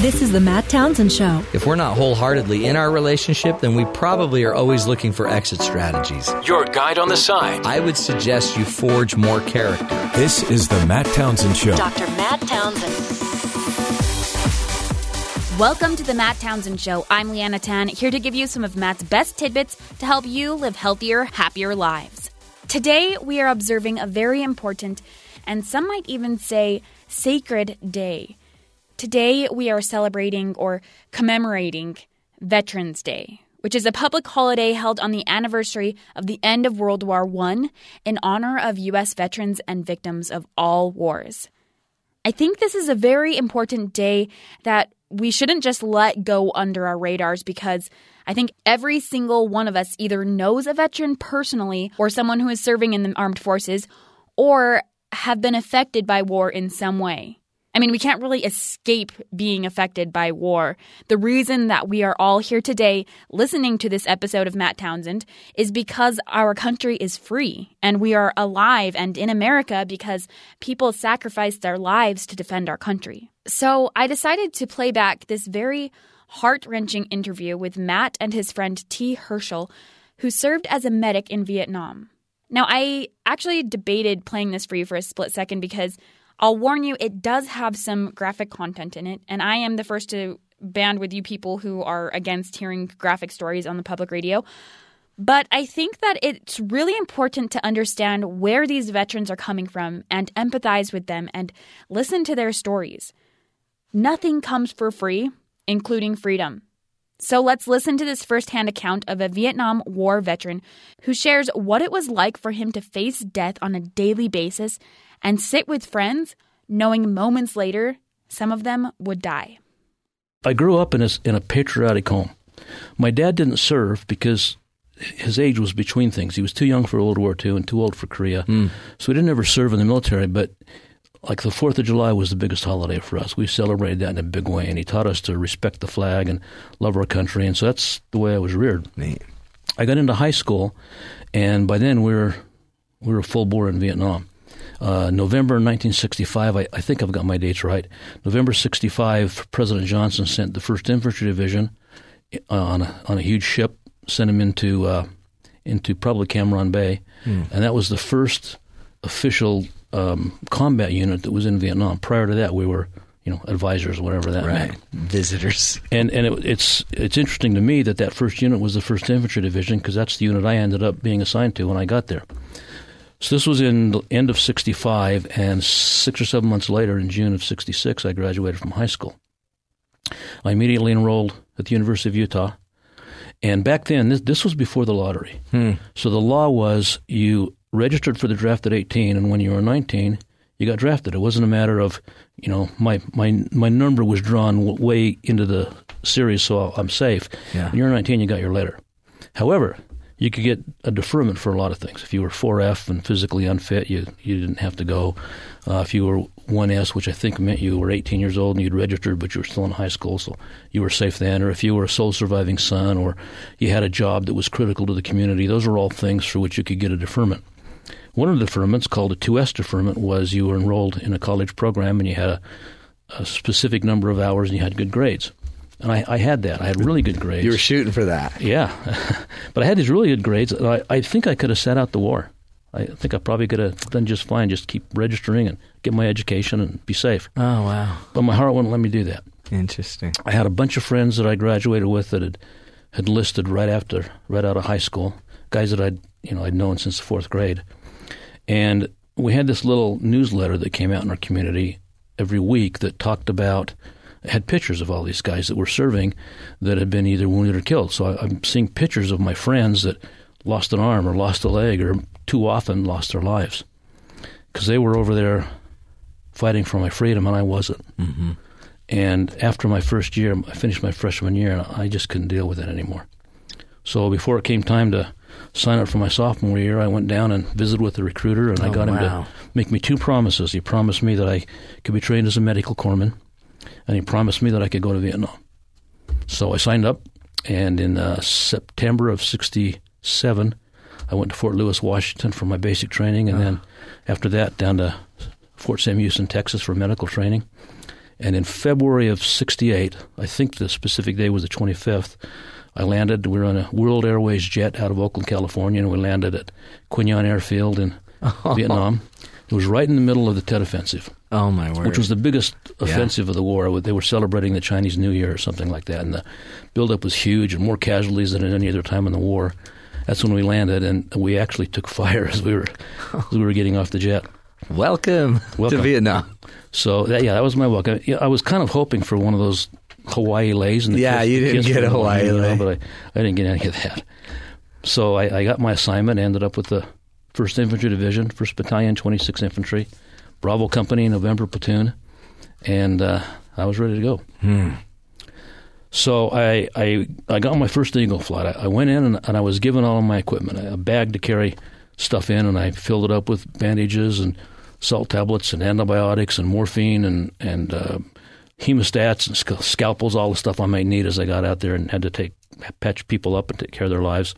This is the Matt Townsend Show. If we're not wholeheartedly in our relationship, then we probably are always looking for exit strategies. Your guide on the side. I would suggest you forge more character. This is the Matt Townsend Show. Dr. Matt Townsend. Welcome to the Matt Townsend Show. I'm Leanna Tan, here to give you some of Matt's best tidbits to help you live healthier, happier lives. Today, we are observing a very important, and some might even say sacred day. Today, we are celebrating or commemorating Veterans Day, which is a public holiday held on the anniversary of the end of World War I in honor of U.S. veterans and victims of all wars. I think this is a very important day that we shouldn't just let go under our radars because I think every single one of us either knows a veteran personally or someone who is serving in the armed forces or have been affected by war in some way. I mean, we can't really escape being affected by war. The reason that we are all here today listening to this episode of Matt Townsend is because our country is free and we are alive and in America because people sacrificed their lives to defend our country. So I decided to play back this very heart wrenching interview with Matt and his friend T. Herschel, who served as a medic in Vietnam. Now, I actually debated playing this for you for a split second because I'll warn you, it does have some graphic content in it, and I am the first to band with you people who are against hearing graphic stories on the public radio. But I think that it's really important to understand where these veterans are coming from and empathize with them and listen to their stories. Nothing comes for free, including freedom. So let's listen to this firsthand account of a Vietnam War veteran who shares what it was like for him to face death on a daily basis and sit with friends, knowing moments later some of them would die. I grew up in a, in a patriotic home. My dad didn't serve because his age was between things. He was too young for World War II and too old for Korea. Mm. So he didn't ever serve in the military, but like the Fourth of July was the biggest holiday for us. We celebrated that in a big way, and he taught us to respect the flag and love our country, and so that's the way I was reared. Neat. I got into high school, and by then we were we were full bore in Vietnam. Uh, November 1965, I, I, think I've got my dates right. November 65, President Johnson sent the First Infantry Division uh, on a, on a huge ship, sent him into uh, into probably Cam Ranh Bay, mm. and that was the first official um, combat unit that was in Vietnam. Prior to that, we were you know advisors, whatever that right. meant. Visitors. And and it, it's it's interesting to me that that first unit was the First Infantry Division because that's the unit I ended up being assigned to when I got there. So this was in the end of 65, and six or seven months later, in June of 66, I graduated from high school. I immediately enrolled at the University of Utah. And back then, this, this was before the lottery. Hmm. So the law was you registered for the draft at 18, and when you were 19, you got drafted. It wasn't a matter of, you know, my my my number was drawn way into the series, so I'm safe. Yeah. When you're 19, you got your letter. However, you could get a deferment for a lot of things. If you were 4F and physically unfit, you you didn't have to go. Uh, if you were 1S, which I think meant you were 18 years old and you'd registered, but you were still in high school, so you were safe then. Or if you were a sole surviving son, or you had a job that was critical to the community, those are all things for which you could get a deferment. One of the deferments, called a 2S deferment, was you were enrolled in a college program and you had a, a specific number of hours and you had good grades. And I, I, had that. I had really good grades. You were shooting for that. Yeah. but I had these really good grades. And I, I think I could have sat out the war. I think I probably could have done just fine, just keep registering and get my education and be safe. Oh, wow. But my heart wouldn't let me do that. Interesting. I had a bunch of friends that I graduated with that had, had enlisted right after, right out of high school, guys that I'd, you know, I'd known since the fourth grade. And we had this little newsletter that came out in our community every week that talked about – had pictures of all these guys that were serving that had been either wounded or killed. So I, am seeing pictures of my friends that lost an arm or lost a leg or too often lost their lives because they were over there fighting for my freedom and I wasn't. Mm-hmm. And after my first year, I finished my freshman year, and I just couldn't deal with it anymore. So before it came time to sign up for my sophomore year, I went down and visited with the recruiter, and oh, I got wow. him to make me two promises. He promised me that I could be trained as a medical corpsman, and he promised me that I could go to Vietnam. So I signed up, and in uh, September of '67, I went to Fort Lewis, Washington for my basic training, and uh then after that down to Fort Sam Houston, Texas for medical training. And in February of 68, I think the specific day was the 25th, I landed. We were on a World Airways jet out of Oakland, California, and we landed at Quy Nhon Airfield in Vietnam. It was right in the middle of the Tet Offensive, Oh my word! which was the biggest offensive of the war. They were celebrating the Chinese New Year or something like that, and the buildup was huge and more casualties than at any other time in the war. That's when we landed, and we actually took fire as we were as we were getting off the jet. welcome, Welcome. to Vietnam. So that, yeah, that was my welcome. Yeah, I was kind of hoping for one of those Hawaii leis. And the Yeah, kiss- you didn't get a Hawaii you know, lei. but I, I didn't get any of that. So I, I got my assignment. Ended up with the First Infantry Division, First Battalion, 26th Infantry, Bravo Company, November Platoon, and uh, I was ready to go. Hmm. So I, I I got my first Eagle flight. I, I went in and, and I was given all of my equipment, a bag to carry stuff in, and I filled it up with bandages and salt tablets and antibiotics and morphine and and uh, hemostats and sc- scalpels, all the stuff I might need as I got out there and had to take patch people up and take care of their lives.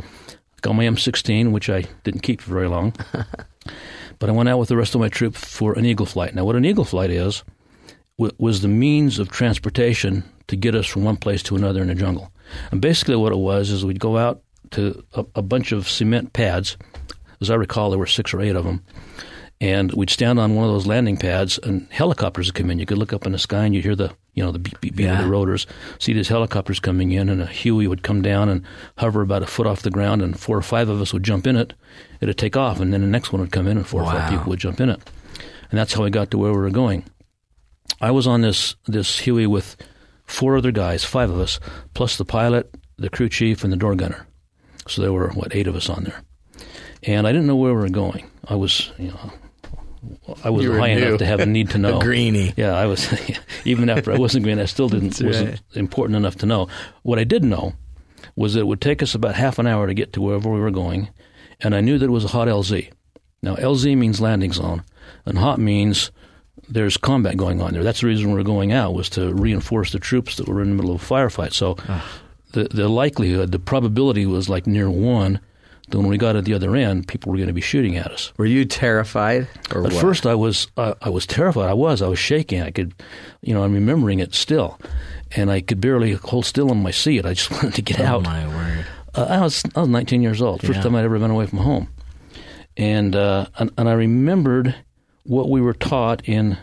Got my M16, which I didn't keep for very long, but I went out with the rest of my troop for an Eagle flight. Now, what an Eagle flight is was the means of transportation to get us from one place to another in the jungle. And basically, what it was is we'd go out to a, a bunch of cement pads. As I recall, there were six or eight of them. And we'd stand on one of those landing pads, and helicopters would come in. You could look up in the sky, and you'd hear the, you know, the beep beep beep of the rotors. See these helicopters coming in, and a Huey would come down and hover about a foot off the ground, and four or five of us would jump in it. It'd take off, and then the next one would come in, and four or five people would jump in it. And that's how we got to where we were going. I was on this this Huey with four other guys, five of us, plus the pilot, the crew chief, and the door gunner. So there were what eight of us on there, and I didn't know where we were going. I was, you know, I was high new. enough to have a need to know. A greenie. Yeah, I was. even after I wasn't green, I still didn't wasn't important enough to know. What I did know was that it would take us about half an hour to get to wherever we were going, and I knew that it was a hot LZ. Now LZ means landing zone, and hot means there's combat going on there. That's the reason we were going out was to reinforce the troops that were in the middle of a firefight. So ah. the the likelihood, the probability was like near one. That when we got at the other end, people were going to be shooting at us. Were you terrified or At what? first, I was uh, I was terrified. I was I was shaking. I could, you know, I'm remembering it still, and I could barely hold still in my seat. I just wanted to get oh out. my word! Uh, I was I was 19 years old. First Yeah. time I'd ever been away from home, and, uh, and and I remembered what we were taught in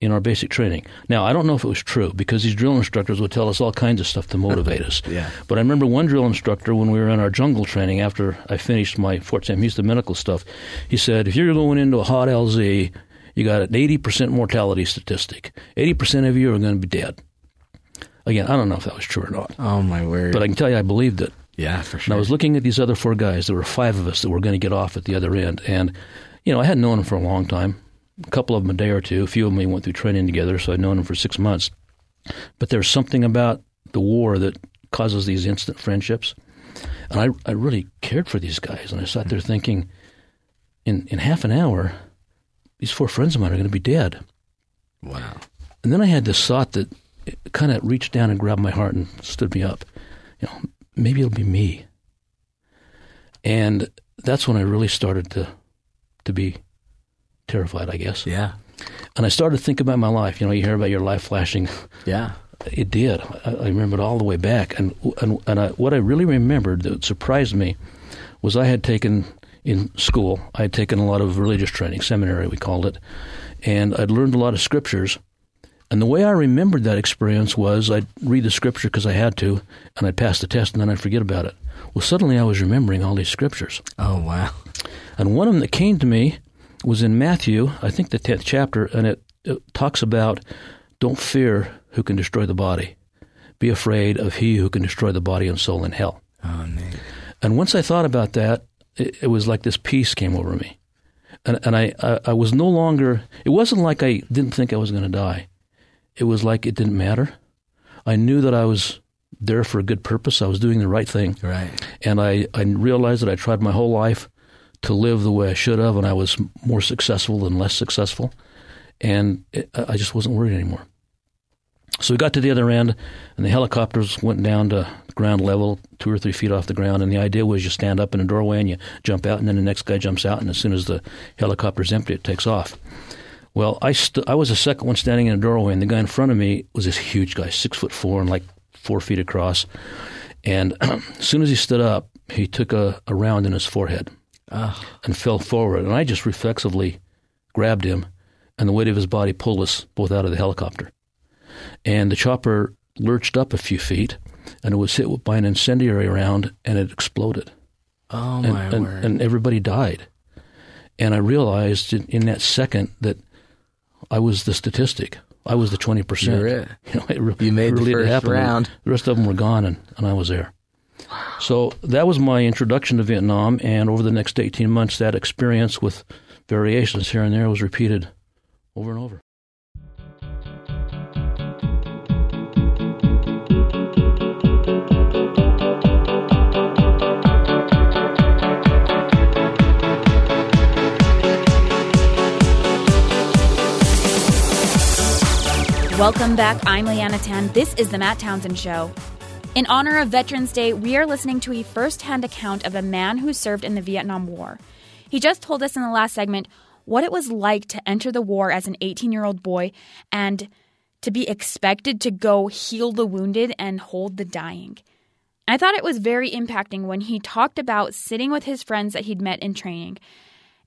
in our basic training. Now I don't know if it was true because these drill instructors would tell us all kinds of stuff to motivate us. Yeah. But I remember one drill instructor when we were in our jungle training after I finished my Fort Sam Houston medical stuff. He said, if you're going into a hot LZ, you got an 80% mortality statistic. 80% of you are going to be dead. Again, I don't know if that was true or not, Oh my word! but I can tell you I believed it. yeah, for sure. And. I was looking at these other four guys. There were five of us that were going to get off at the other end. And, you know, I hadn't known them for a long time. A couple of them a day or two. A few of them we went through training together, so I'd known them for six months. But there's something about the war that causes these instant friendships. And I, I really cared for these guys. And I sat there thinking, in, in half an hour, these four friends of mine are going to be dead. wow. And then I had this thought that kind of reached down and grabbed my heart and stood me up. You know, maybe it'll be me. And that's when I really started to to be terrified, I guess. Yeah, And I started to think about my life. You know, you hear about your life flashing. yeah. It did. I, I remember it all the way back. And and, and I, what I really remembered that surprised me was I had taken in school. I had taken a lot of religious training, seminary we called it, and I'd learned a lot of scriptures. And the way I remembered that experience was I'd read the scripture because I had to, and I'd pass the test, and then I'd forget about it. Well, suddenly I was remembering all these scriptures. Oh wow. And one of them that came to me was in Matthew, I think the 10th chapter, and it, it talks about don't fear who can destroy the body. Be afraid of he who can destroy the body and soul in hell. Oh. And once I thought about that, it, it was like this peace came over me. And, and I, I, I was no longer, it wasn't like I didn't think I was going to die. It was like it didn't matter. I knew that I was there for a good purpose. I was doing the right thing. Right. And I, I realized that I tried my whole life to live the way I should have, and I was more successful than less successful. And it, I just wasn't worried anymore. So we got to the other end, and the helicopters went down to ground level, two or three feet off the ground. And the idea was you stand up in a doorway and you jump out, and then the next guy jumps out, and as soon as the helicopter's empty, it takes off. Well, I st- I was the second one standing in a doorway, and the guy in front of me was this huge guy, six foot four and like four feet across. And as soon as he stood up, he took a, a round in his forehead Ah. and fell forward. And I just reflexively grabbed him, and the weight of his body pulled us both out of the helicopter. And the chopper lurched up a few feet, and it was hit by an incendiary round, and it exploded. Oh and, my and, word! and everybody died. And I realized in, in that second that I was the statistic. I was the twenty percent. You, know, You made the really did first round. The rest of them were gone, and, and I was there. So that was my introduction to Vietnam, and over the next eighteen months, that experience with variations here and there was repeated over and over. Welcome back. I'm Leanna Tan. This is the Matt Townsend Show. In honor of Veterans Day, we are listening to a first hand account of a man who served in the Vietnam War. He just told us in the last segment what it was like to enter the war as an 18 year old boy and to be expected to go heal the wounded and hold the dying. I thought it was very impacting when he talked about sitting with his friends that he'd met in training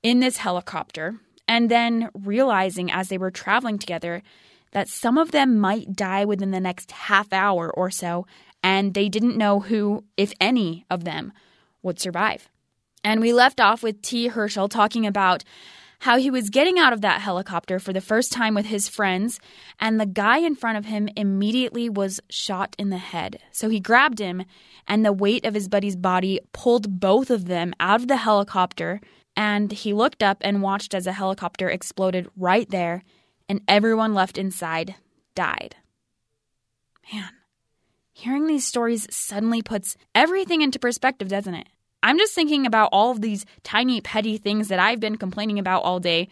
in this helicopter and then realizing as they were traveling together that some of them might die within the next half hour or so, and they didn't know who, if any, of them would survive. And we left off with T. Herschel talking about how he was getting out of that helicopter for the first time with his friends, and the guy in front of him immediately was shot in the head. So he grabbed him, and the weight of his buddy's body pulled both of them out of the helicopter. And he looked up and watched as a helicopter exploded right there, and everyone left inside died. Man, hearing these stories suddenly puts everything into perspective, doesn't it? I'm just thinking about all of these tiny, petty things that I've been complaining about all day.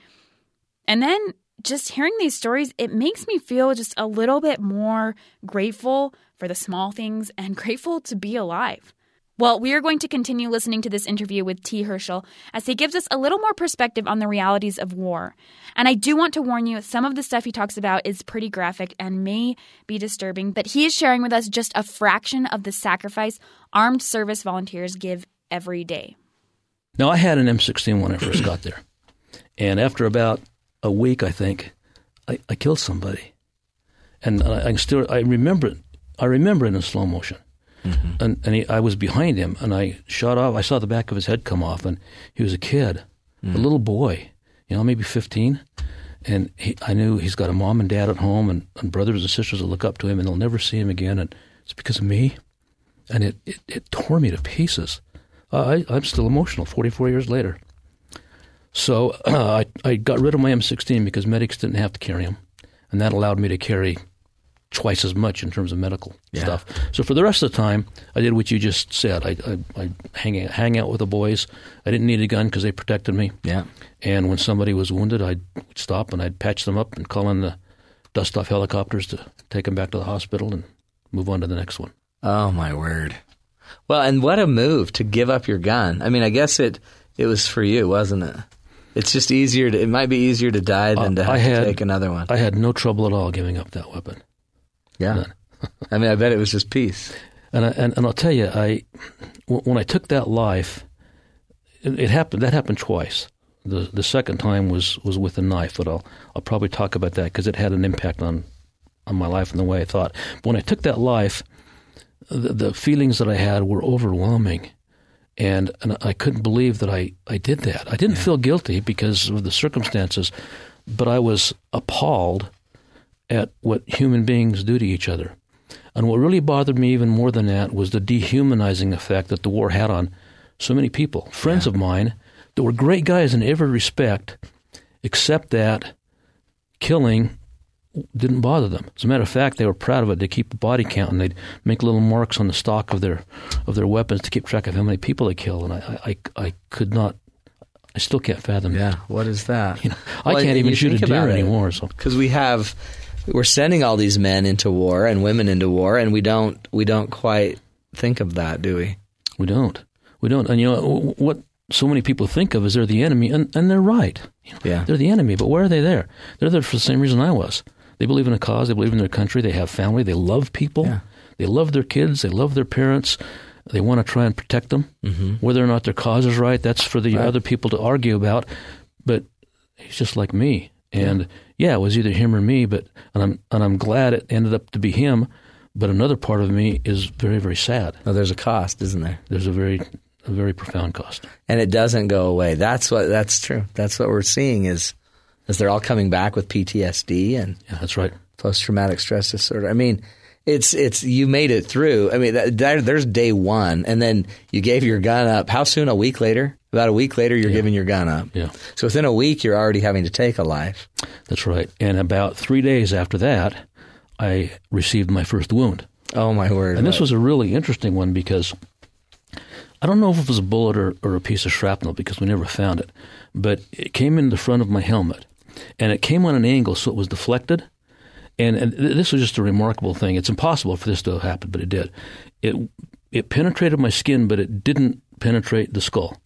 And then just hearing these stories, it makes me feel just a little bit more grateful for the small things and grateful to be alive. Well, we are going to continue listening to this interview with T. Herschel as he gives us a little more perspective on the realities of war. And I do want to warn you, some of the stuff he talks about is pretty graphic and may be disturbing, but he is sharing with us just a fraction of the sacrifice armed service volunteers give every day. Now, I had an M16 when I first got there. And after about a week, I think, I, I killed somebody. And I, I still, I remember it. I remember it in slow motion. Mm-hmm. And, and he, I was behind him, and I shot off. I saw the back of his head come off, and he was a kid, mm. a little boy, you know, maybe 15. And he, I knew he's got a mom and dad at home, and, and brothers and sisters that look up to him, and they'll never see him again. And it's because of me. And it, it, it tore me to pieces. I, I'm still emotional 44 years later. So uh, I, I got rid of my M16 because medics didn't have to carry them, and that allowed me to carry twice as much in terms of medical Yeah. stuff. So for the rest of the time, I did what you just said. I, I, I hang, hang out with the boys. I didn't need a gun because they protected me. Yeah. And when somebody was wounded, I'd stop and I'd patch them up and call in the dust off helicopters to take them back to the hospital and move on to the next one. Oh my word. Well, and what a move to give up your gun. I mean, I guess it it was for you, wasn't it? It's just easier to. It might be easier to die than to Uh, have I had- to take another one. I had no trouble at all giving up that weapon. Yeah. I mean, I bet it was just peace. And I, and, and I'll tell you, I when I took that life, it, it happened. That happened twice. The the second time was, was with a knife, but I'll I'll probably talk about that because it had an impact on on my life and the way I thought. But when I took that life, the, the feelings that I had were overwhelming, and and I couldn't believe that I, I did that. I didn't feel guilty because of the circumstances, but I was appalled at what human beings do to each other. And what really bothered me even more than that was the dehumanizing effect that the war had on so many people, friends of mine that were great guys in every respect, except that killing didn't bother them. As a matter of fact, they were proud of it. They keep a body count and they'd make little marks on the stock of their of their weapons to keep track of how many people they kill. And I I, I could not. I still can't fathom. Yeah. What is that? You know, I can't even shoot a deer anymore. So because we have we're sending all these men into war and women into war, and we don't we don't quite think of that, do we? We don't. We don't. And you know what so many people think of is they're the enemy, and, and they're right. You know, Yeah. They're the enemy, but why are they there? They're there for the same reason I was. They believe in a cause, they believe in their country, they have family, they love people, Yeah. they love their kids, they love their parents, they want to try and protect them. Mm-hmm. Whether or not their cause is right, that's for the other people to argue about. But he's just like me. And yeah. It was either him or me, but and I'm and I'm glad it ended up to be him. But another part of me is very, very sad. Oh, there's a cost, isn't there? There's a very a very profound cost. and it doesn't go away. That's what that's true. That's what we're seeing is is they're all coming back with PTSD and Yeah, that's right. post traumatic stress disorder. I mean, it's it's you made it through. I mean, that, that, there's day one, and then you gave your gun up. How soon? A week later? About a week later, you're giving your gun up. Yeah. So within a week, you're already having to take a life. That's right. And about three days after that, I received my first wound. Oh my word! And this was a really interesting one because I don't know if it was a bullet or, or a piece of shrapnel because we never found it, but it came in the front of my helmet, and it came on an angle so it was deflected. And, and this was just a remarkable thing. It's impossible for this to have happened, but it did. It it penetrated my skin, but it didn't penetrate the skull,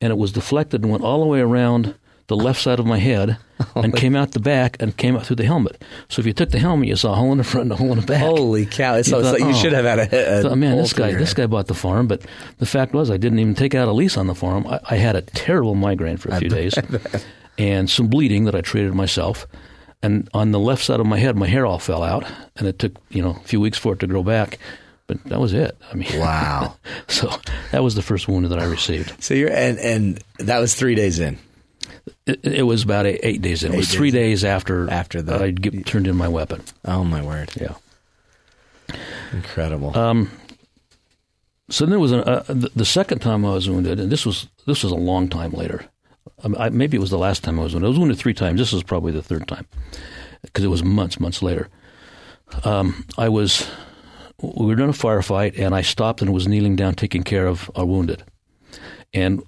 and it was deflected and went all the way around the left side of my head and came out the back and came out through the helmet. So if you took the helmet, you saw a hole in the front and a hole in the back. Holy cow! So You it's thought, like you oh. should have had a, a thought, man, this guy, this guy bought the farm, but the fact was, I didn't even take out a lease on the farm. I, I had a terrible migraine for a few days, and some bleeding that I treated myself. And on the left side of my head, my hair all fell out, and it took you know a few weeks for it to grow back. But that was it. I mean, Wow. so that was the first wound that I received. So you're and and that was three days in. It, it was about eight, eight days in. It was three days days after After the- I get, turned in my weapon. Oh my word! Yeah. Incredible. Um, so then there was an, uh, the, the second time I was wounded, and this was this was a long time later. I, I, maybe it was the last time I was wounded. I was wounded three times. This was probably the third time because it was months, months later. Um, I was we were in a firefight, and I stopped and was kneeling down, taking care of our wounded. And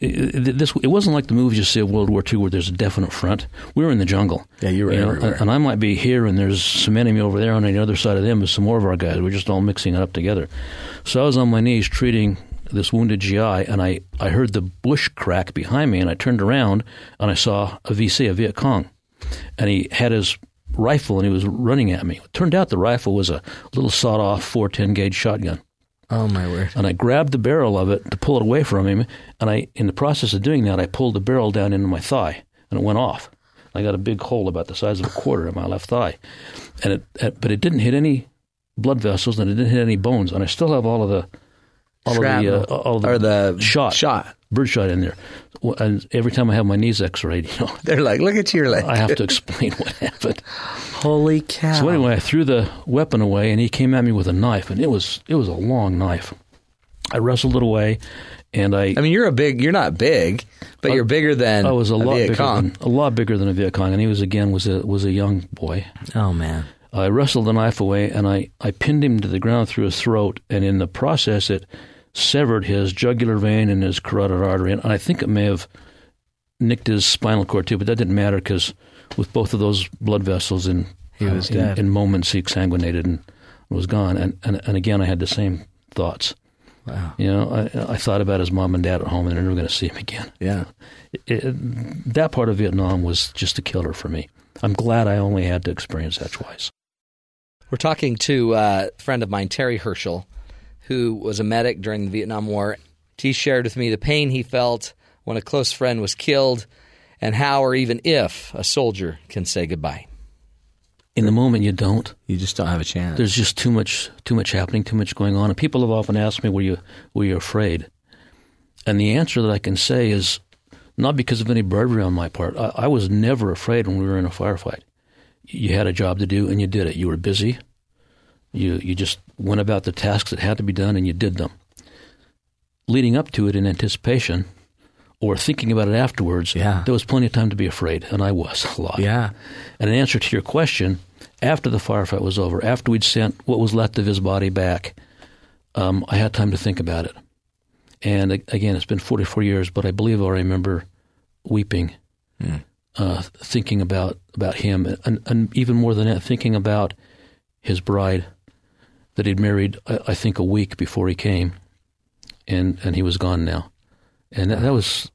it, this it wasn't like the movies you see of World War II where there's a definite front. We were in the jungle. Yeah, you were know, and I might be here, and there's some enemy over there, and on the other side of them is some more of our guys. We're just all mixing it up together. So I was on my knees treating this wounded GI, and I, I heard the bush crack behind me, and I turned around, and I saw a VC, a Viet Cong, and he had his rifle, and he was running at me. It turned out the rifle was a little sawed-off 410 gauge shotgun oh my word! and I grabbed the barrel of it to pull it away from him. And I, in the process of doing that, I pulled the barrel down into my thigh, and it went off. I got a big hole about the size of a quarter in my left thigh, and it but it didn't hit any blood vessels, and it didn't hit any bones, and I still have all of the all Shrapnel. of the uh, all of the, Or the shot shot. bird shot in there. And every time I have my knees X-rayed, you know, They're like, look at your leg. I have to explain what happened. Holy cow! So anyway, I threw the weapon away, and he came at me with a knife, and it was it was a long knife. I wrestled it away, and I I mean, you're a big. You're not big, but you're bigger than I was a, lot Viet bigger Cong. than a lot bigger than a Viet Cong, and he was again was a was a young boy. Oh man! I wrestled the knife away, and I I pinned him to the ground through his throat, and in the process, it severed his jugular vein and his carotid artery, and I think it may have nicked his spinal cord too, but that didn't matter because with both of those blood vessels in He was in, dead. in moments, he exsanguinated and was gone. And, and and again, I had the same thoughts. Wow. You know, I, I thought about his mom and dad at home, and they're never going to see him again Yeah. it, that part of Vietnam was just a killer for me. I'm glad I only had to experience that twice. We're talking to uh, a friend of mine, Terry Herschel, who was a medic during the Vietnam War. He shared with me the pain he felt when a close friend was killed and how or even if a soldier can say goodbye. In the moment, you don't. You just don't have a chance. There's just too much, too much happening, too much going on. And people have often asked me, "Were you, were you afraid?" And the answer that I can say is not because of any bravery on my part. I, I was never afraid when we were in a firefight. You had a job to do, and you did it. You were busy. You you just went about the tasks that had to be done, and you did them. Leading up to it in anticipation, or thinking about it afterwards, Yeah. there was plenty of time to be afraid, and I was a lot. yeah. And in answer to your question, after the firefight was over, after we'd sent what was left of his body back, um, I had time to think about it. And again, it's been 44 years, but I believe I remember weeping, uh, thinking about, about him, and, and even more than that, thinking about his bride that he'd married, I, I think, a week before he came, and, and he was gone now. and that, that was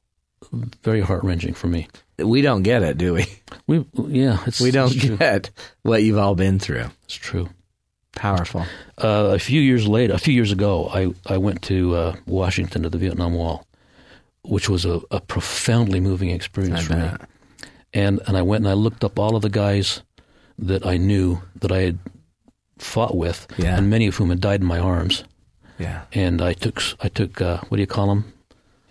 very heart wrenching for me. We don't get it, do we? We yeah, it's, We don't get what you've all been through. It's true. Powerful. Uh, a few years later, a few years ago, I, I went to uh, Washington to the Vietnam Wall, which was a, a profoundly moving experience I for me. And and I went and I looked up all of the guys that I knew that I had fought with, Yeah. and many of whom had died in my arms. Yeah. And I took I took uh, what do you call them?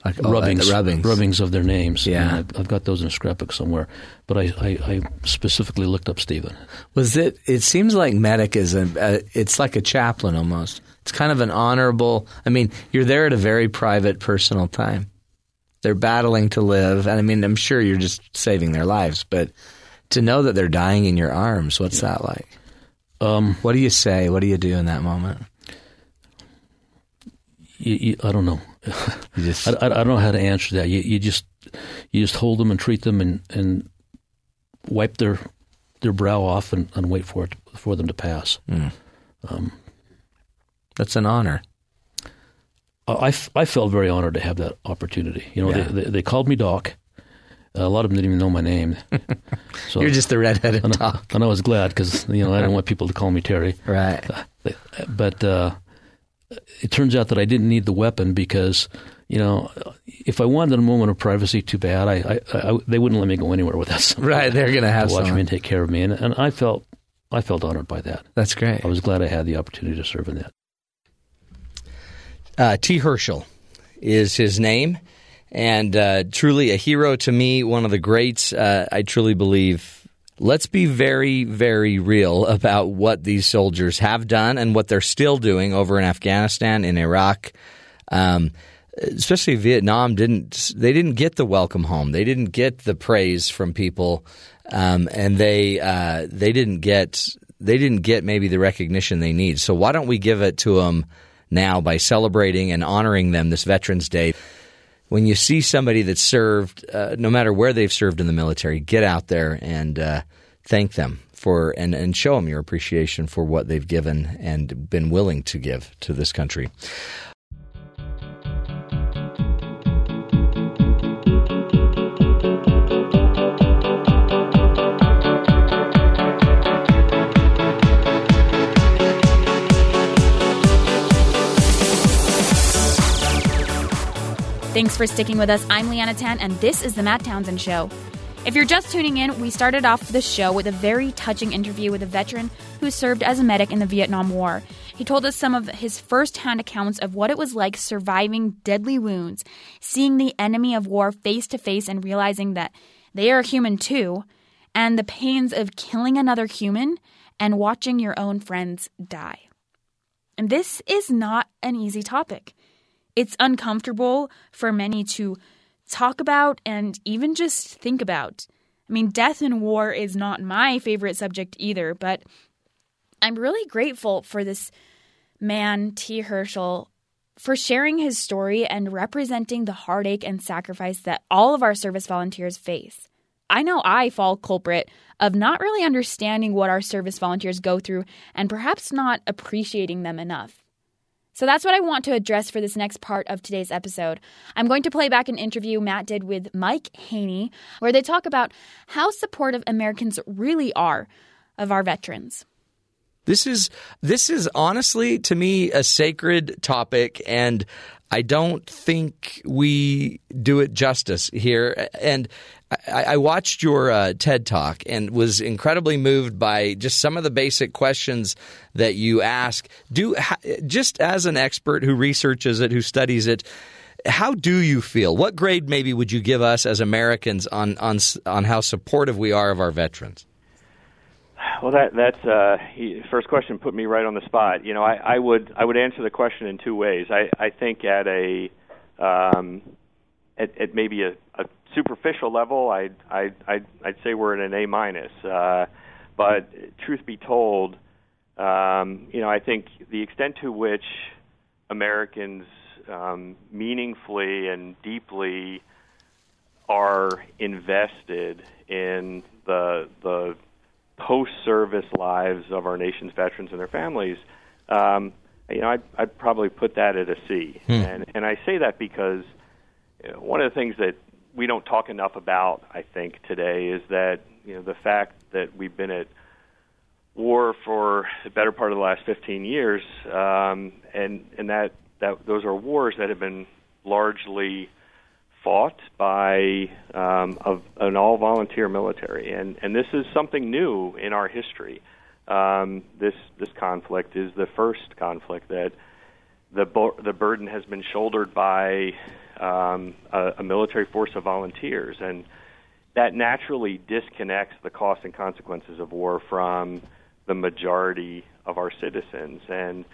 Like oh, like the rubbings, rubbings. of their names. Yeah. I've, I've got those in a scrapbook somewhere. But I, I, I specifically looked up Stephen. Was it? It seems like medic is a. a it's like a chaplain almost. It's kind of an honorable. I mean, you're there at a very private, personal time. They're battling to live, and I mean, I'm sure you're just saving their lives, but to know that they're dying in your arms, what's that like? Um, What do you say? What do you do in that moment? you, you, I don't know. Just I, I, I don't know how to answer that. You, you just you just hold them and treat them and, and wipe their their brow off and, and wait for it for them to pass. that's an honor. I, I felt very honored to have that opportunity. You know, Yeah. they, they they called me Doc. A lot of them didn't even know my name. So You're just the redheaded and, dog, I, and I was glad because you know I didn't want people to call me Terry. right? But uh, it turns out that I didn't need the weapon because you know if I wanted a moment of privacy, too bad. I, I, I they wouldn't let me go anywhere without someone Right, they're gonna have to watch someone. me and take care of me, and, and I felt I felt honored by that. That's great. I was glad I had the opportunity to serve in that. Uh, T. Herschel is his name, and uh, truly a hero to me, one of the greats. Uh, I truly believe. Let's be very, very real about what these soldiers have done and what they're still doing over in Afghanistan, in Iraq. Um, especially Vietnam didn't they didn't get the welcome home. They didn't get the praise from people, um, and they uh, they didn't get they didn't get maybe the recognition they need. So why don't we give it to them now by celebrating and honoring them this Veterans Day? When you see somebody that served, uh, no matter where they've served in the military, get out there and uh, thank them for and, and show them your appreciation for what they've given and been willing to give to this country. Thanks for sticking with us. I'm Leanna Tan, and this is The Matt Townsend Show. If you're just tuning in, we started off the show with a very touching interview with a veteran who served as a medic in the Vietnam War. He told us some of his firsthand accounts of what it was like surviving deadly wounds, seeing the enemy of war face to face and realizing that they are human too, and the pains of killing another human and watching your own friends die. And this is not an easy topic it's uncomfortable for many to talk about and even just think about. I mean, death and war is not my favorite subject either, but I'm really grateful for this man, T. Herschel, for sharing his story and representing the heartache and sacrifice that all of our service volunteers face. I know I fall culprit of not really understanding what our service volunteers go through and perhaps not appreciating them enough. So that's what I want to address for this next part of today's episode. I'm going to play back an interview Matt did with Mike Haynie, where they talk about how supportive Americans really are of our veterans. This is this is honestly to me a sacred topic, and I don't think we do it justice here. And I, I watched your uh, TED talk and was incredibly moved by just some of the basic questions that you ask. Do just as an expert who researches it, who studies it. How do you feel? What grade maybe would you give us as Americans on on on how supportive we are of our veterans? Well, that that's uh, first question put me right on the spot. You know, I, I would I would answer the question in two ways. I, I think at a um, at, at maybe a, a superficial level, I'd I'd I'd, I'd say we're in an A minus. Uh, but truth be told, um, you know, I think the extent to which Americans um, meaningfully and deeply are invested in the the post-service lives of our nation's veterans and their families, um, you know, I'd, I'd probably put that at a C. And and I say that because one of the things that we don't talk enough about, I think, today is that you know the fact that we've been at war for the better part of the last 15 years, um, and and that that those are wars that have been largely fought by um, of an all-volunteer military, and and this is something new in our history. Um, this this conflict is the first conflict that the bo- the burden has been shouldered by um, a, a military force of volunteers, and that naturally disconnects the costs and consequences of war from the majority of our citizens, and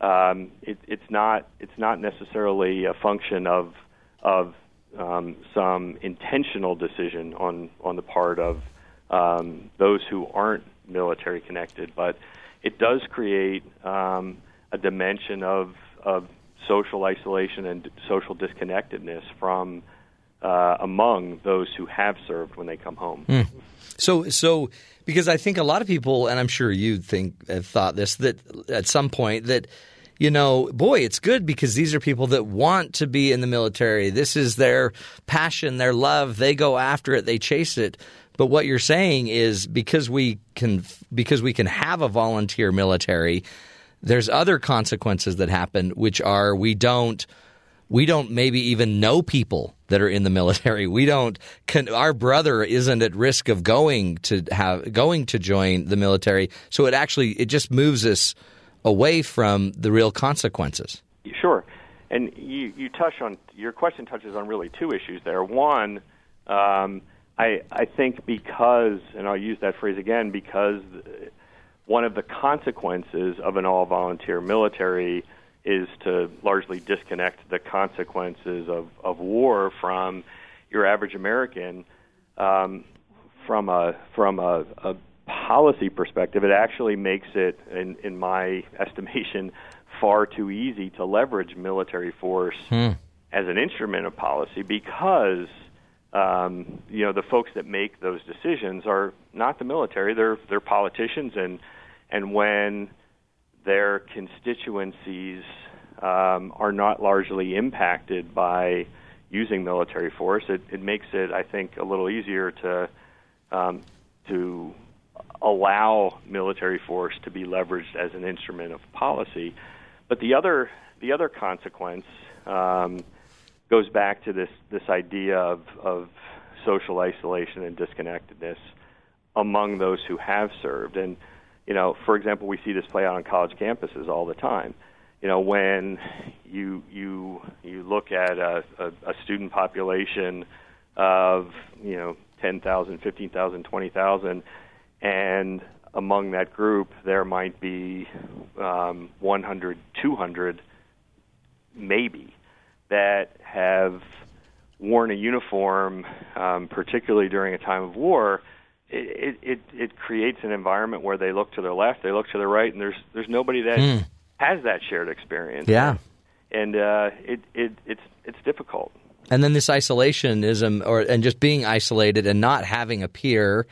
um, it, it's not it's not necessarily a function of of um, some intentional decision on on the part of um, those who aren't military connected, but it does create um, a dimension of of social isolation and social disconnectedness from uh, among those who have served when they come home. Mm. So, so because I think a lot of people, and I'm sure you think have thought this that at some point that you know, boy, it's good because these are people that want to be in the military. This is their passion, their love. They go after it, they chase it. But what you're saying is because we can because we can have a volunteer military, there's other consequences that happen, which are we don't we don't maybe even know people that are in the military. We don't. Can, our brother isn't at risk of going to have going to join the military. So it actually it just moves us away from the real consequences. Sure, and you you touch on your question touches on really two issues there. One. Um, I, I think because, and I'll use that phrase again, because one of the consequences of an all volunteer military is to largely disconnect the consequences of, of war from your average American. Um, from a from a, a policy perspective, it actually makes it, in, in my estimation, far too easy to leverage military force hmm. as an instrument of policy because um, you know the folks that make those decisions are not the military; they're they're politicians, and and when their constituencies um, are not largely impacted by using military force, it, it makes it, I think, a little easier to um, to allow military force to be leveraged as an instrument of policy. But the other the other consequence um, goes back to this this idea of, of social isolation and disconnectedness among those who have served. And you know, for example, we see this play out on college campuses all the time. You know, when you you you look at a, a, a student population of you know 10,000, 15,000, 20,000, and among that group there might be um, 100, 200, maybe that have worn a uniform, um, particularly during a time of war, it, it it creates an environment where they look to their left, they look to their right, and there's there's nobody that mm. has that shared experience. Yeah, and uh, it it it's it's difficult. And then this isolationism, or and just being isolated and not having a peer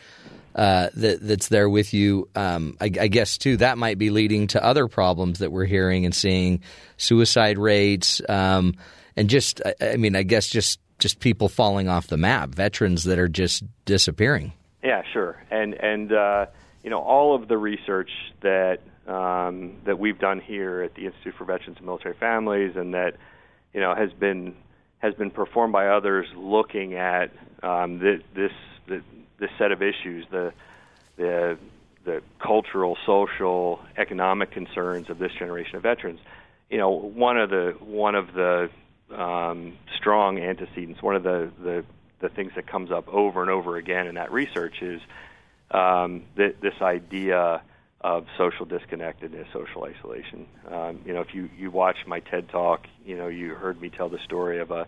uh, that that's there with you. Um, I, I, guess too that might be leading to other problems that we're hearing and seeing, suicide rates, um, and just I, I mean I guess just just people falling off the map, veterans that are just disappearing. Yeah, sure. And and uh, you know all of the research that um, that we've done here at the Institute for Veterans and Military Families, and that you know has been has been performed by others looking at um, this this this set of issues, the the the cultural, social, economic concerns of this generation of veterans. You know, one of the one of the um, strong antecedents, one of the, the the things that comes up over and over again in that research is um, th- this idea of social disconnectedness, social isolation. Um, you know, if you you watch my TED talk, you know, you heard me tell the story of a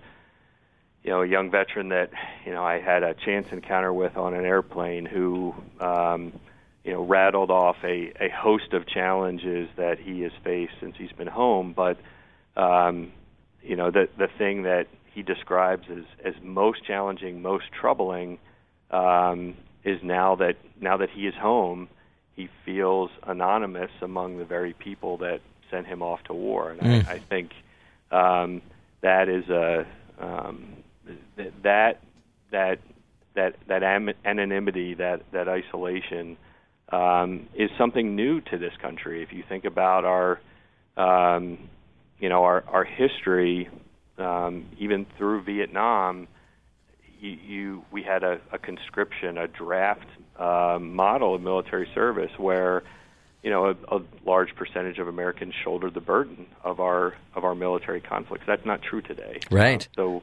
you know a young veteran that you know I had a chance encounter with on an airplane who um, you know rattled off a a host of challenges that he has faced since he's been home, but um, you know the the thing that he describes as as most challenging, most troubling, um, is now that now that he is home, he feels anonymous among the very people that sent him off to war, and mm. I, I think um, that is a um, th- that that that that am- anonymity, that that isolation, um, is something new to this country. If you think about our, um, you know, our our history, um, even through Vietnam, you, you we had a, a conscription, a draft um, model of military service where you know, a, a large percentage of Americans shouldered the burden of our of our military conflicts. That's not true today. Right. Uh, so,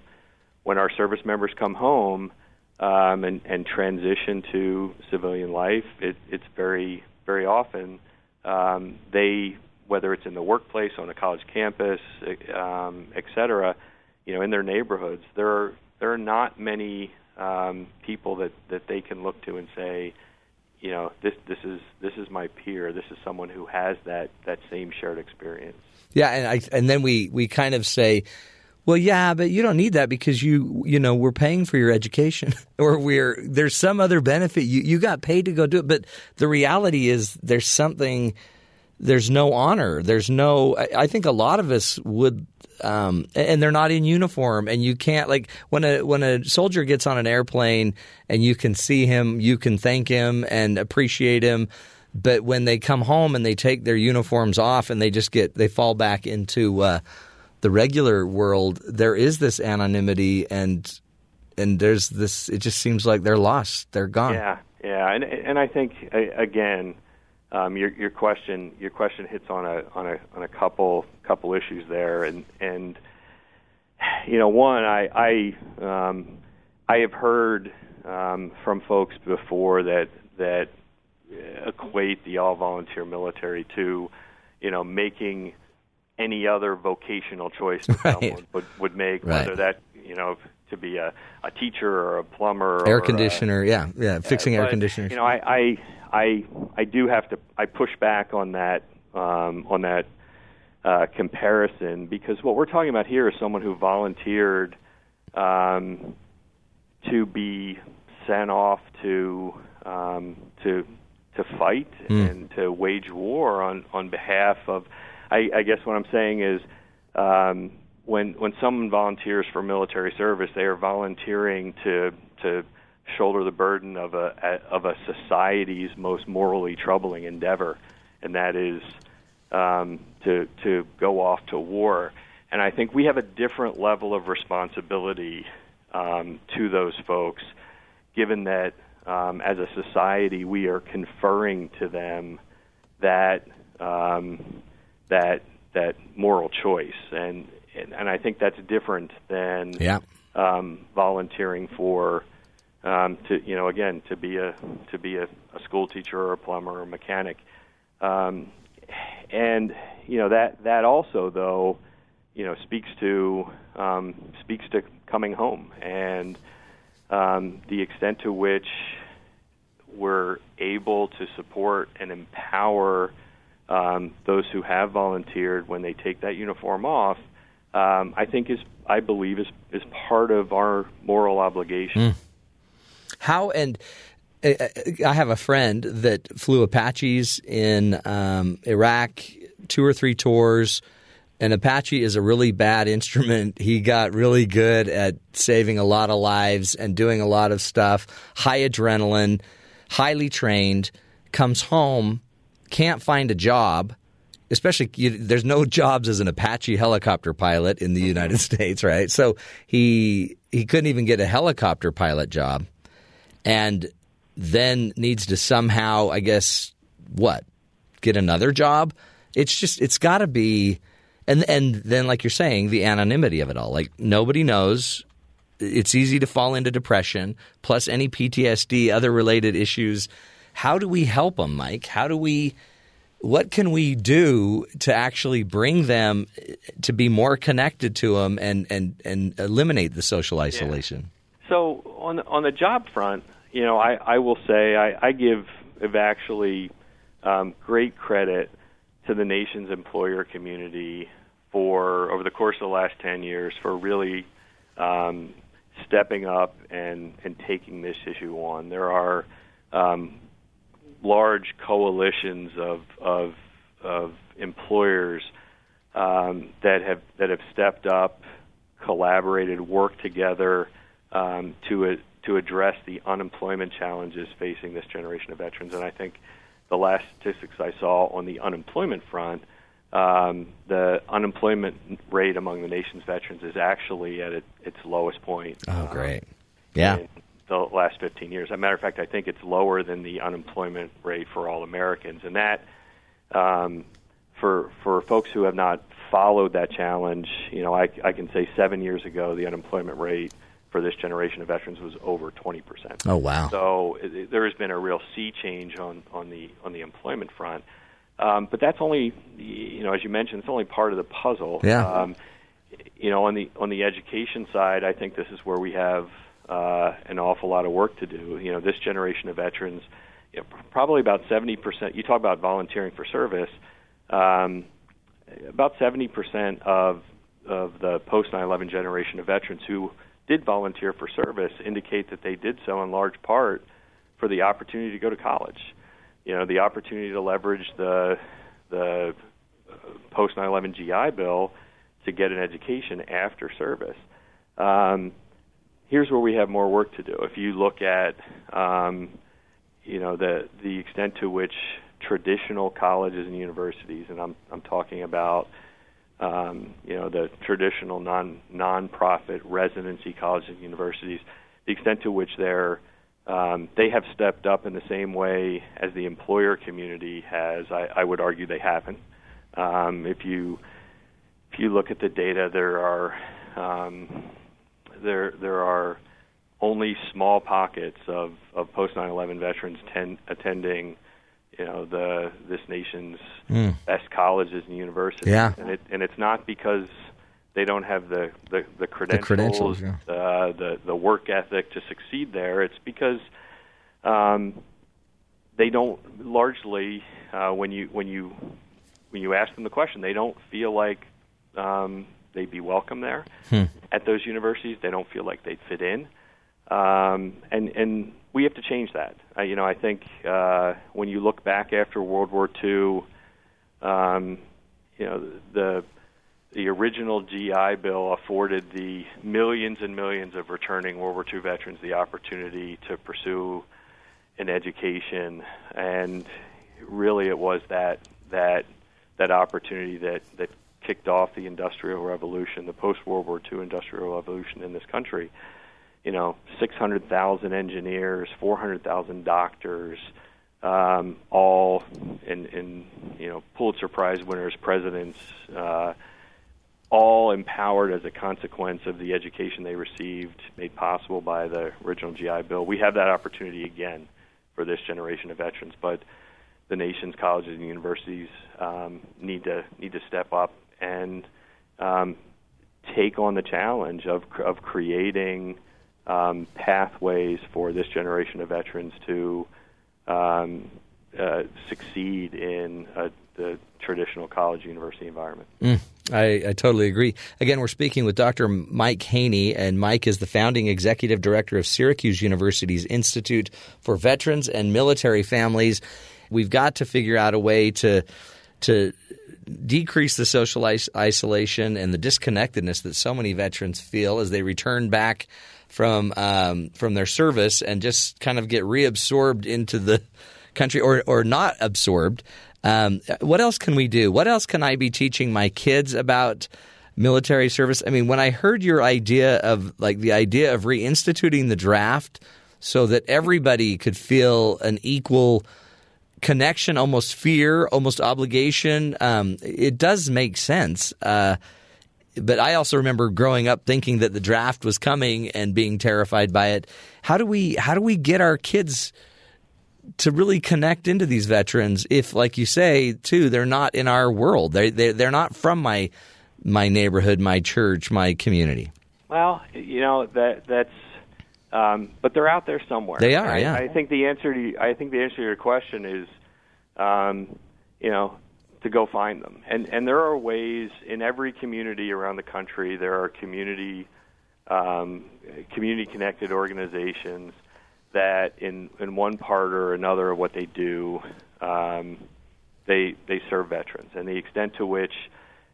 when our service members come home um, and and transition to civilian life, it, it's very very often um, they whether it's in the workplace, on a college campus, um, et cetera, you know, in their neighborhoods, there are there are not many um, people that that they can look to and say you know this this is this is my peer. This is someone who has that that same shared experience. Yeah and i and then we we kind of say well yeah but you don't need that because you you know we're paying for your education or we're there's some other benefit. You you got paid to go do it. But the reality is there's something there's no honor there's no i, think a lot of us would um, and they're not in uniform, and you can't like when a when a soldier gets on an airplane and you can see him, you can thank him and appreciate him. But when they come home and they take their uniforms off and they just get they fall back into uh, the regular world, there is this anonymity and and there's this. It just seems like they're lost. They're gone. Yeah, yeah, and and I think again um, your your question your question hits on a on a on a couple couple issues there, and and you know one I I um, I have heard um, from folks before that that equate the all volunteer military to you know making any other vocational choice that right. someone would would make, right. whether that you know to be a, a teacher or a plumber, air conditioner, a, yeah, yeah, fixing uh, air conditioners. You know, I, I I I do have to I push back on that um, on that uh, comparison because what we're talking about here is someone who volunteered um, to be sent off to um, to to fight Mm. and to wage war on on behalf of. I, I guess what I'm saying is. Um, when when someone volunteers for military service, they are volunteering to to shoulder the burden of a of a society's most morally troubling endeavor, and that is um, to to go off to war. And I think we have a different level of responsibility um, to those folks, given that um, as a society we are conferring to them that um, that that moral choice, and, and and I think that's different than yeah. um, volunteering for um, to you know again to be a to be a, a school teacher or a plumber or a mechanic, um, and you know that that also though you know speaks to um, speaks to coming home and um, the extent to which we're able to support and empower um, those who have volunteered when they take that uniform off. Um, I think is I believe is is part of our moral obligation. Mm. How and uh, I have a friend that flew Apaches in um, Iraq, two or three tours. An Apache is a really bad instrument. He got really good at saving a lot of lives and doing a lot of stuff. High adrenaline, highly trained. Comes home, can't find a job. Especially, you, there's no jobs as an Apache helicopter pilot in the United States, right? So he he couldn't even get a helicopter pilot job and then needs to somehow, I guess, what get another job. It's just it's got to be, and and then like you're saying, the anonymity of it all. Like nobody knows. It's easy to fall into depression, plus any PTSD, other related issues. How do we help them, Mike? How do we? What can we do to actually bring them to be more connected to them and and and eliminate the social isolation? Yeah. So on on the job front, you know, I, I will say I, I give actually um, great credit to the nation's employer community for over the course of the last ten years for really um, stepping up and and taking this issue on. There are um, large coalitions of of, of employers um, that have that have stepped up collaborated, worked together um, to to address the unemployment challenges facing this generation of veterans. And I think the last statistics I saw on the unemployment front, um, the unemployment rate among the nation's veterans is actually at it, its lowest point. Oh, great. Yeah. In the last 15 years. As a matter of fact, I think it's lower than the unemployment rate for all Americans, and that um, for for folks who have not followed that challenge, you know, I, I can say seven years ago the unemployment rate for this generation of veterans was over 20 percent. Oh wow! So it, it, there has been a real sea change on on the on the employment front. Um, but that's only, you know, as you mentioned, it's only part of the puzzle. Yeah. Um, you know, on the on the education side, I think this is where we have uh, an awful lot of work to do. You know, this generation of veterans, you know, probably about 70 percent. You talk about volunteering for service. Um, about 70 percent of of the post 9/11 generation of veterans who did volunteer for service indicate that they did so in large part for the opportunity to go to college. You know, the opportunity to leverage the the post 9/11 GI Bill to get an education after service. Um, here's where we have more work to do. If you look at, um, you know, the the extent to which traditional colleges and universities, and I'm I'm talking about um, you know, the traditional non nonprofit residency colleges and universities, the extent to which they're um, they have stepped up in the same way as the employer community has. I, I would argue they haven't. Um, if you if you look at the data, there are um, there there are only small pockets of, of post 9/11 veterans ten, attending you know the this nation's mm. best colleges and universities. Yeah. and it and it's not because they don't have the the, the credentials, the, credentials yeah. uh, the the work ethic to succeed there. It's because um, they don't largely uh, when you when you when you ask them the question, they don't feel like um, they'd be welcome there hmm. at those universities. They don't feel like they'd fit in, um, and and we have to change that. Uh, you know, I think uh, when you look back after World War II, um, you know, the the original GI Bill afforded the millions and millions of returning World War II veterans the opportunity to pursue an education, and really it was that that that opportunity that that kicked off the Industrial Revolution, the post World War II Industrial Revolution in this country you know, 600,000 engineers, 400,000 doctors, um, all in, in, you know, Pulitzer Prize winners, presidents, uh, all empowered as a consequence of the education they received, made possible by the original GI Bill. We have that opportunity again for this generation of veterans, but the nation's colleges and universities um, need to need to step up and um, take on the challenge of of creating um, pathways for this generation of veterans to um, uh, succeed in uh, the traditional college university environment. Mm, I, I, totally agree. Again, we're speaking with Dr. Mike Haynie, and Mike is the founding executive director of Syracuse University's Institute for Veterans and Military Families. We've got to figure out a way to to decrease the social isolation and the disconnectedness that so many veterans feel as they return back from um, from their service and just kind of get reabsorbed into the country or or not absorbed. Um, what else can we do? What else can I be teaching my kids about military service? I mean, when I heard your idea of like the idea of reinstituting the draft so that everybody could feel an equal connection, almost fear, almost obligation, um, it does make sense. Uh, but I also remember growing up thinking that the draft was coming and being terrified by it. How do we how do we get our kids to really connect into these veterans if like you say too they're not in our world. They they they're not from my my neighborhood, my church, my community. Well, you know that that's um, but they're out there somewhere. They are, I, yeah. I think the answer to I think the answer to your question is um, you know, to go find them. And and there are ways in every community around the country. There are community um, community connected organizations that in in one part or another of what they do, um, they they serve veterans, and the extent to which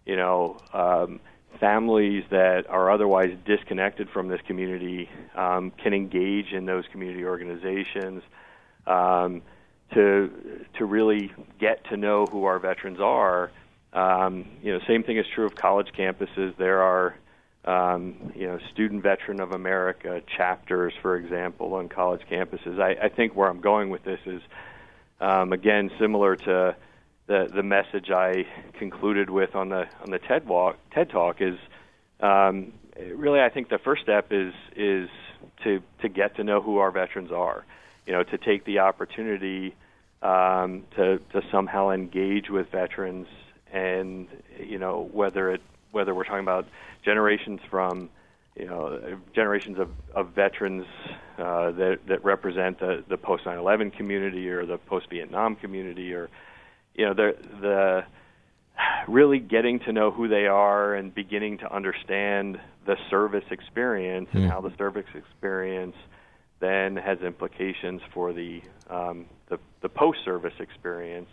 you know um, families that are otherwise disconnected from this community um, can engage in those community organizations um, to to really get to know who our veterans are. Um, you know, same thing is true of college campuses. There are um, you know student veteran of America chapters, for example, on college campuses. I, I think where I'm going with this is um, again similar to the the message I concluded with on the on the TED walk TED talk is um, really I think the first step is is to to get to know who our veterans are. You know, to take the opportunity um, to to somehow engage with veterans, and you know whether it whether we're talking about generations from you know generations of, of veterans uh, that that represent the the post 9/11 community or the post Vietnam community or you know the the really getting to know who they are and beginning to understand the service experience and mm. how the service experience then has implications for the um, the, the post service experience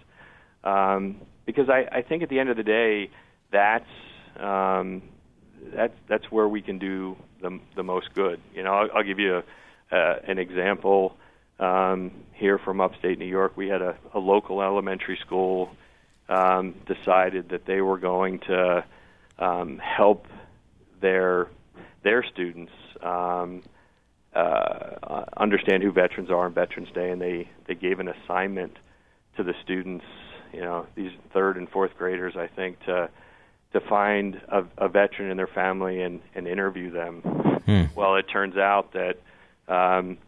um, because I, I think at the end of the day that's um, that's that's where we can do the the most good. You know, I'll, I'll give you a, uh, an example um, here from upstate New York, we had a, a local elementary school um, decided that they were going to um, help their their students um, uh, understand who veterans are on Veterans Day, and they they gave an assignment to the students, you know, these third and fourth graders, I think, to to find a, a veteran in their family and, and interview them. Hmm. Well, it turns out that um,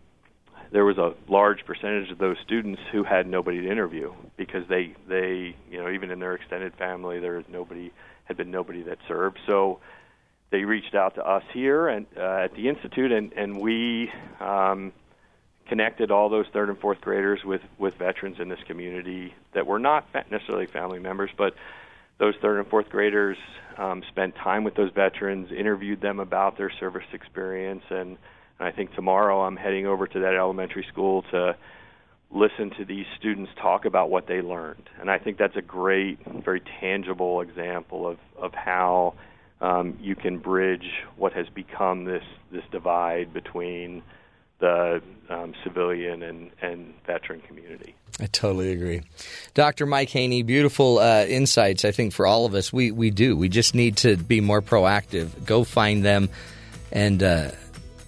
there was a large percentage of those students who had nobody to interview because they they you know even in their extended family there was nobody had been nobody that served so they reached out to us here and uh, at the institute and and we um, connected all those third and fourth graders with with veterans in this community that were not necessarily family members but those third and fourth graders um, spent time with those veterans interviewed them about their service experience and and I think tomorrow I'm heading over to that elementary school to listen to these students talk about what they learned. And I think that's a great, very tangible example of, of how um, you can bridge what has become this, this divide between the um, civilian and, and veteran community. I totally agree. Dr. Mike Haynie, beautiful uh, insights, I think, for all of us. We, we do. We just need to be more proactive. Go find them and. Uh,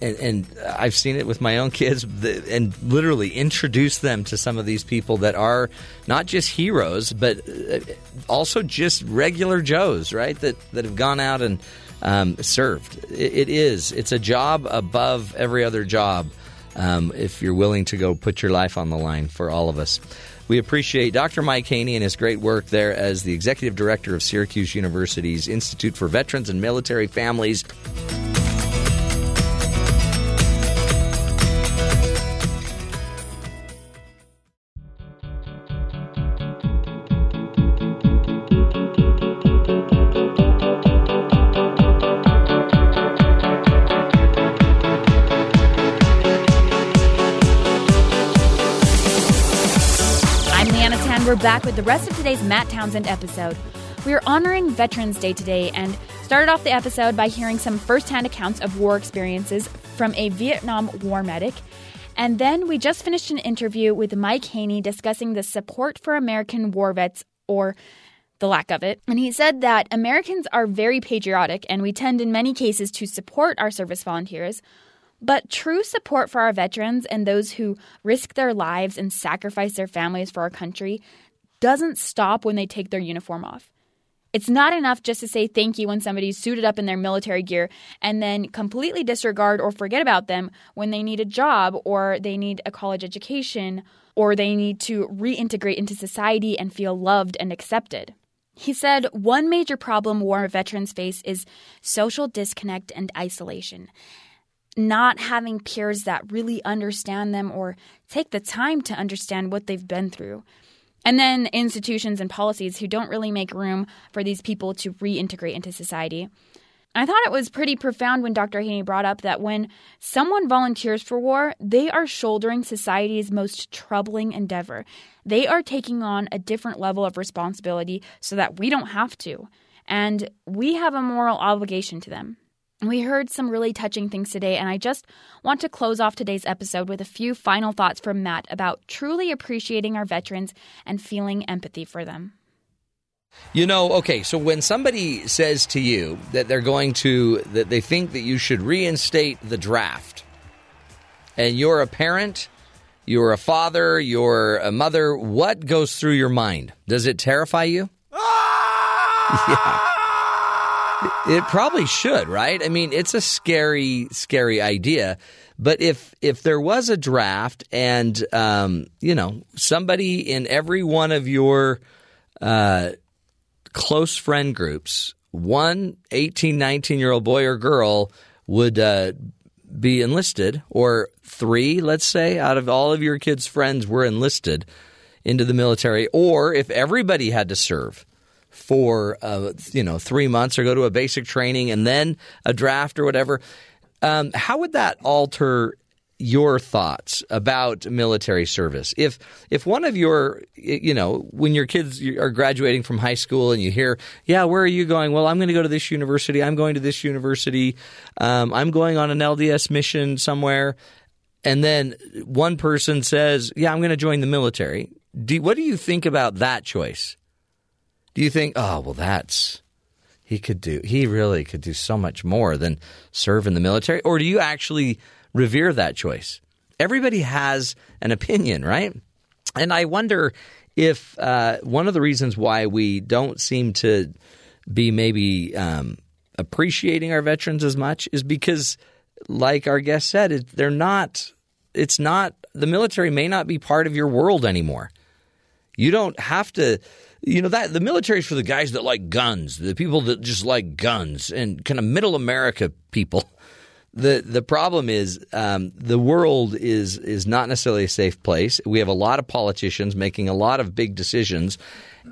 and, and, I've seen it with my own kids, and literally introduce them to some of these people that are not just heroes, but uh, also just regular Joes, right? That that have gone out and um, served. It, it is. It's a job above every other job. Um, if you're willing to go put your life on the line for all of us. We appreciate Dr. Mike Haynie and his great work there as the executive director of Syracuse University's Institute for Veterans and Military Families. The rest of today's Matt Townsend episode. We are honoring Veterans Day today and started off the episode by hearing some firsthand accounts of war experiences from a Vietnam War medic. And then we just finished an interview with Mike Haynie discussing the support for American war vets, or the lack of it. And he said that Americans are very patriotic and we tend in many cases to support our service volunteers. But true support for our veterans and those who risk their lives and sacrifice their families for our country doesn't stop when they take their uniform off. It's not enough just to say thank you when somebody's suited up in their military gear and then completely disregard or forget about them when they need a job or they need a college education or they need to reintegrate into society and feel loved and accepted. He said one major problem war veterans face is social disconnect and isolation not having peers that really understand them or take the time to understand what they've been through. And then institutions and policies who don't really make room for these people to reintegrate into society. I thought it was pretty profound when Dr. Haynie brought up that when someone volunteers for war, they are shouldering society's most troubling endeavor. They are taking on a different level of responsibility so that we don't have to. and we have a moral obligation to them. We heard some really touching things today, and I just want to close off today's episode with a few final thoughts from Matt about truly appreciating our veterans and feeling empathy for them. You know, okay, so when somebody says to you that they're going to, that they think that you should reinstate the draft, and you're a parent, you're a father, you're a mother, what goes through your mind? Does it terrify you? Ah! yeah. It probably should, right? I mean, it's a scary, scary idea. But if if there was a draft and um, you know somebody in every one of your uh, close friend groups, one 18, 19 year old boy or girl would uh, be enlisted, or three, let's say, out of all of your kids' friends were enlisted into the military, or if everybody had to serve for uh, you know three months or go to a basic training and then a draft or whatever, um, how would that alter your thoughts about military service. If if one of your you know when your kids are graduating from high school and you hear, yeah, where are you going? Well, I'm going to go to this university. I'm going to this university. Um, I'm going on an LDS mission somewhere. And then one person says, yeah, I'm going to join the military. Do, what do you think about that choice? Do you think, oh, well, that's he could do. He really could do so much more than serve in the military, or do you actually? revere that choice. Everybody has an opinion, right? And I wonder if uh, one of the reasons why we don't seem to be maybe um, appreciating our veterans as much is because, like our guest said, it, they're not. It's not the military may not be part of your world anymore. You don't have to. You know that the military is for the guys that like guns, the people that just like guns, and kind of middle America people the the problem is um, the world is is not necessarily a safe place. We have a lot of politicians making a lot of big decisions,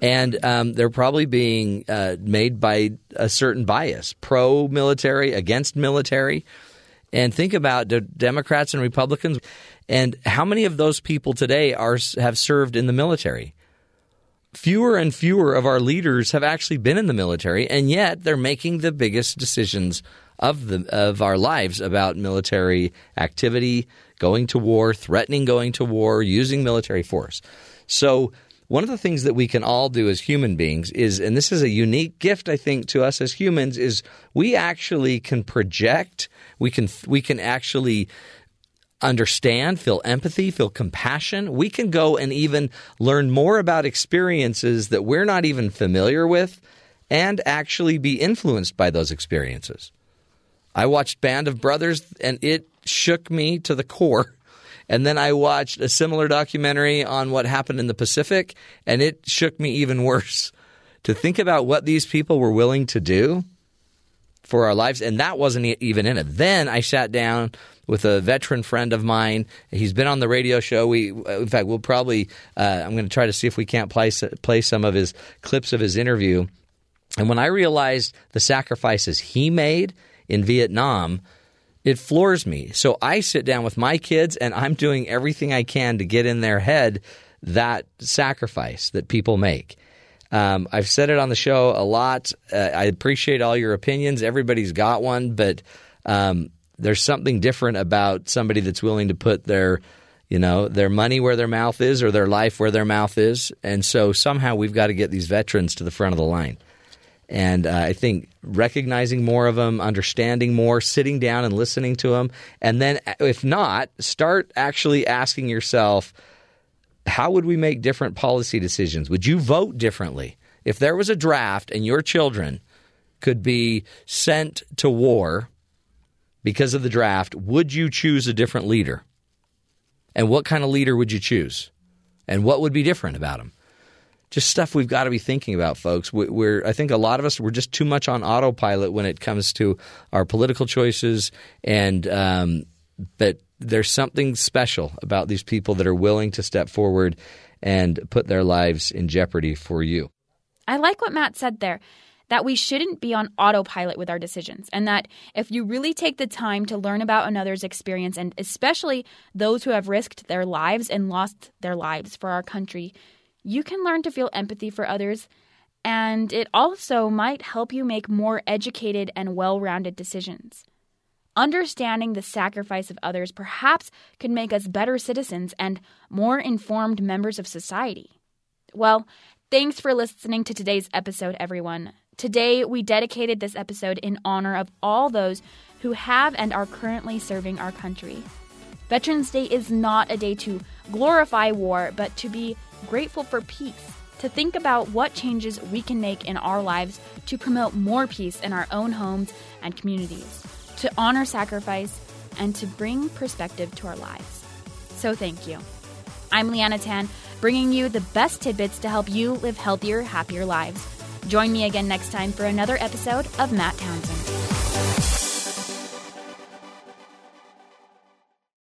and um, they're probably being uh, made by a certain bias, pro military, against military. And think about the Democrats and Republicans, and how many of those people today are have served in the military. Fewer and fewer of our leaders have actually been in the military, and yet they're making the biggest decisions of the of our lives about military activity, going to war, threatening going to war, using military force. So one of the things that we can all do as human beings is and this is a unique gift I think to us as humans is we actually can project, we can we can actually understand, feel empathy, feel compassion. We can go and even learn more about experiences that we're not even familiar with and actually be influenced by those experiences. I watched Band of Brothers and it shook me to the core. And then I watched a similar documentary on what happened in the Pacific and it shook me even worse. To think about what these people were willing to do for our lives, and that wasn't even in it. Then I sat down with a veteran friend of mine. He's been on the radio show. We, in fact, we'll probably. Uh, I'm going to try to see if we can't play play some of his clips of his interview. And when I realized the sacrifices he made in Vietnam, it floors me. So I sit down with my kids and I'm doing everything I can to get in their head that sacrifice that people make. Um, I've said it on the show a lot. Uh, I appreciate all your opinions. Everybody's got one, but um, there's something different about somebody that's willing to put their, you know, their money where their mouth is or their life where their mouth is. And so somehow we've got to get these veterans to the front of the line. And uh, I think recognizing more of them, understanding more, sitting down and listening to them. And then, if not, start actually asking yourself, how would we make different policy decisions? Would you vote differently? If there was a draft and your children could be sent to war because of the draft, would you choose a different leader? And what kind of leader would you choose? And what would be different about him? just stuff we've got to be thinking about, folks. We're, I think a lot of us we're just too much on autopilot when it comes to our political choices, and um, but there's something special about these people that are willing to step forward and put their lives in jeopardy for you. I like what Matt said there. That we shouldn't be on autopilot with our decisions, and that if you really take the time to learn about another's experience, and especially those who have risked their lives and lost their lives for our country, you can learn to feel empathy for others and it also might help you make more educated and well rounded decisions. Understanding the sacrifice of others perhaps could make us better citizens and more informed members of society. Well, thanks for listening to today's episode, everyone. Today, we dedicated this episode in honor of all those who have and are currently serving our country. Veterans Day is not a day to glorify war, but to be grateful for peace, to think about what changes we can make in our lives to promote more peace in our own homes and communities to honor sacrifice, and to bring perspective to our lives. So thank you. I'm Leanna Tan, bringing you the best tidbits to help you live healthier, happier lives. Join me again next time for another episode of Matt Townsend.